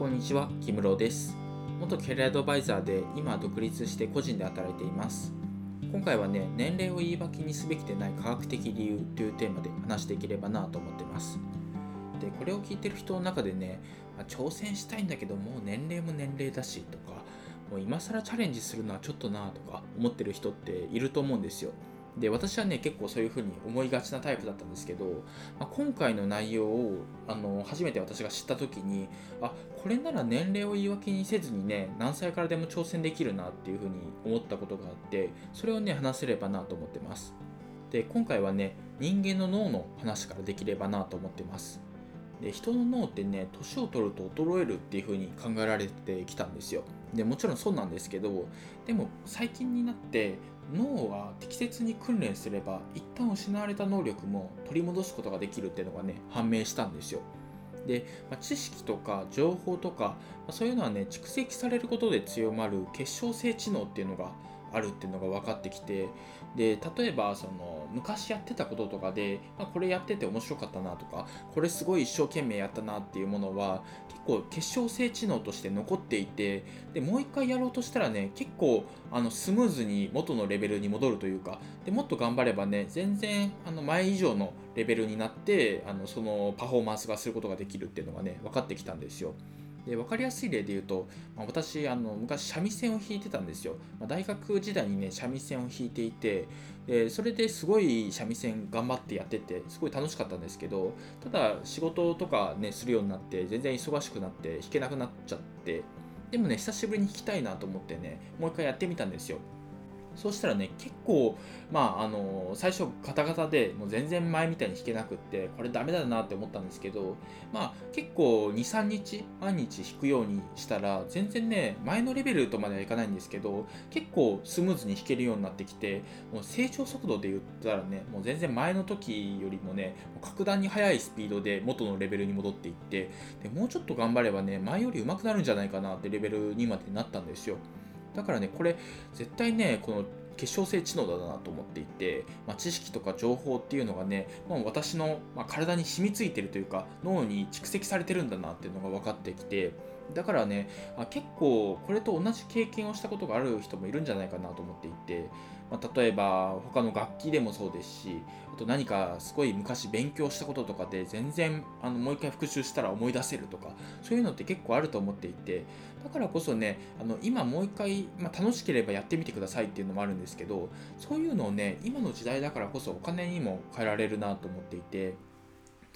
こんにちは、木室です。元キャリアアドバイザーで今独立して個人で働いています。今回はね、年齢を言い訳にすべきでない科学的理由というテーマで話していければなと思ってます。で、これを聞いてる人の中でね、まあ挑戦したいんだけどもう年齢も年齢だしとか、もう今更チャレンジするのはちょっとなとか思ってる人っていると思うんですよ。で私はね結構そういうふうに思いがちなタイプだったんですけど、まあ、今回の内容をあの初めて私が知った時にあこれなら年齢を言い訳にせずにね何歳からでも挑戦できるなっていうふうに思ったことがあってそれをね話せればなと思ってます。で今回はね人間の脳の話からできればなと思ってます。で人の脳ってね年を取ると衰えるっていう風に考えられてきたんですよ。でもちろんそうなんですけどでも最近になって脳は適切に訓練すれば一旦失われた能力も取り戻すことができるっていうのがね判明したんですよ。で、まあ知識とか情報とか、まあそういうのはね蓄積されることで強まる結晶性知能っていうのがあるっていうのが分かってきてで例えばその昔やってたこととかで、まあ、これやってて面白かったなとかこれすごい一生懸命やったなっていうものは結構結晶性知能として残っていてでもう一回やろうとしたらね結構あのスムーズに元のレベルに戻るというかでもっと頑張ればね全然あの前以上のレベルになってあのそのパフォーマンスがすることができるっていうのがね分かってきたんですよ。で分かりやすい例で言うと、まあ私あの昔三味線を弾いてたんですよ、まあ大学時代にね三味線を弾いていてでそれですごい三味線頑張ってやっててすごい楽しかったんですけどただ仕事とかねするようになって全然忙しくなって弾けなくなっちゃってでもね久しぶりに弾きたいなと思ってねもう一回やってみたんですよ。そうしたらね結構まああの最初ガタガタでもう全然前みたいに弾けなくってこれダメだなって思ったんですけどまあ結構23日毎日弾くようにしたら全然ね前のレベルとまではいかないんですけど結構スムーズに弾けるようになってきてもう成長速度で言ったらねもう全然前の時よりもね格段に速いスピードで元のレベルに戻っていってでもうちょっと頑張ればね前より上手くなるんじゃないかなってレベルにまでなったんですよ。だからねこれ絶対ねこの結晶性知能だなと思っていて、まあ、知識とか情報っていうのがね、まあ、私の、ま、体に染みついてるというか脳に蓄積されてるんだなっていうのが分かってきてだからねあ結構これと同じ経験をしたことがある人もいるんじゃないかなと思っていて、まあ、例えば他の楽器でもそうですしあと何かすごい昔勉強したこととかで全然あのもう一回復習したら思い出せるとかそういうのって結構あると思っていてだからこそねあの今もう一回、まあ、楽しければやってみてくださいっていうのもあるんですけどそういうのをね今の時代だからこそお金にも変えられるなと思っていて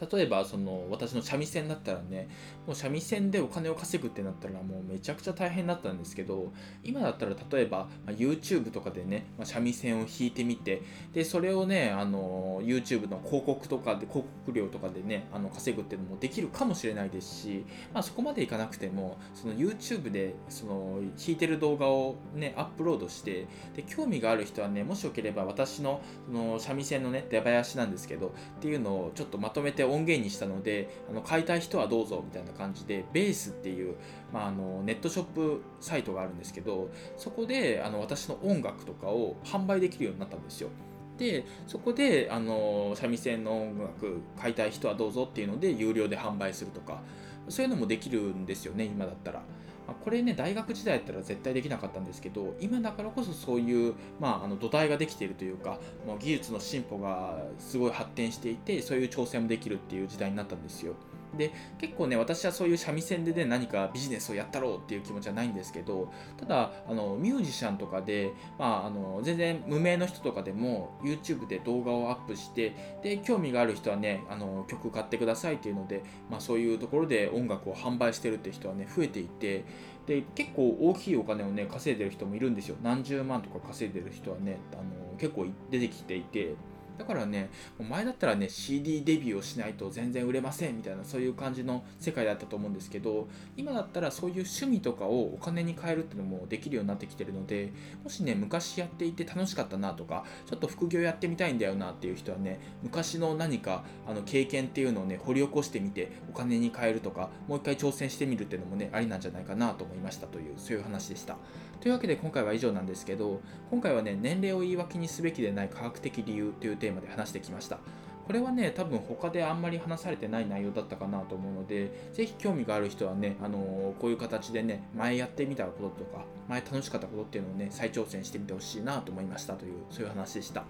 例えばその私の三味線だったらねもう三味線でお金を稼ぐってなったらもうめちゃくちゃ大変だったんですけど今だったら例えば、ま YouTube とかでね、ま三味線を弾いてみてでそれをねあの YouTube の広告とかで広告料とかでねあの稼ぐっていうのもできるかもしれないですし、まあ、そこまでいかなくてもその YouTube でその弾いてる動画をねアップロードしてで興味がある人はねもしよければ私のその三味線のね出囃子なんですけどっていうのをちょっとまとめて音源にしたのであの買いたい人はどうぞみたいな感じでベースっていう、まあ、あのネットショップサイトがあるんですけどそこであの私の音楽とかを販売できるようになったんですよ。でそこであの三味線の音楽買いたい人はどうぞっていうので有料で販売するとかそういうのもできるんですよね今だったら。まこれね大学時代だったら絶対できなかったんですけど今だからこそそういう、まあ、あの土台ができているというかもう技術の進歩がすごい発展していてそういう挑戦もできるっていう時代になったんですよ。で結構ね私はそういう三味線でね何かビジネスをやったろうっていう気持ちはないんですけどただあのミュージシャンとかで、まあ、あの全然無名の人とかでも YouTube で動画をアップしてで興味がある人はねあの曲買ってくださいっていうので、まあ、そういうところで音楽を販売してるって人はね増えていてで結構大きいお金をね稼いでる人もいるんですよ。何十万とか稼いでる人はねあの結構出てきていて。だからね、もう前だったらね、CD デビューをしないと全然売れませんみたいな、そういう感じの世界だったと思うんですけど、今だったらそういう趣味とかをお金に変えるっていうのもできるようになってきてるので、もしね、昔やっていて楽しかったなとか、ちょっと副業やってみたいんだよなっていう人はね、昔の何かあの経験っていうのをね、掘り起こしてみて、お金に変えるとか、もう一回挑戦してみるっていうのもね、ありなんじゃないかなと思いましたという、そういう話でした。というわけで今回は以上なんですけど、今回はね、年齢を言い訳にすべきでない科学的理由というテーマで話してきました。これはね多分他であんまり話されてない内容だったかなと思うので是非興味がある人はね、あのー、こういう形でね前やってみたこととか前楽しかったことっていうのをね再挑戦してみてほしいなと思いましたというそういう話でした。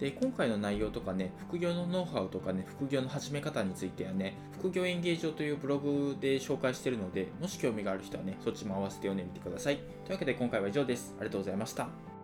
で今回の内容とかね副業のノウハウとかね副業の始め方についてはね副業演芸場というブログで紹介してるのでもし興味がある人はねそっちも合わせて読んでみてください。というわけで今回は以上です。ありがとうございました。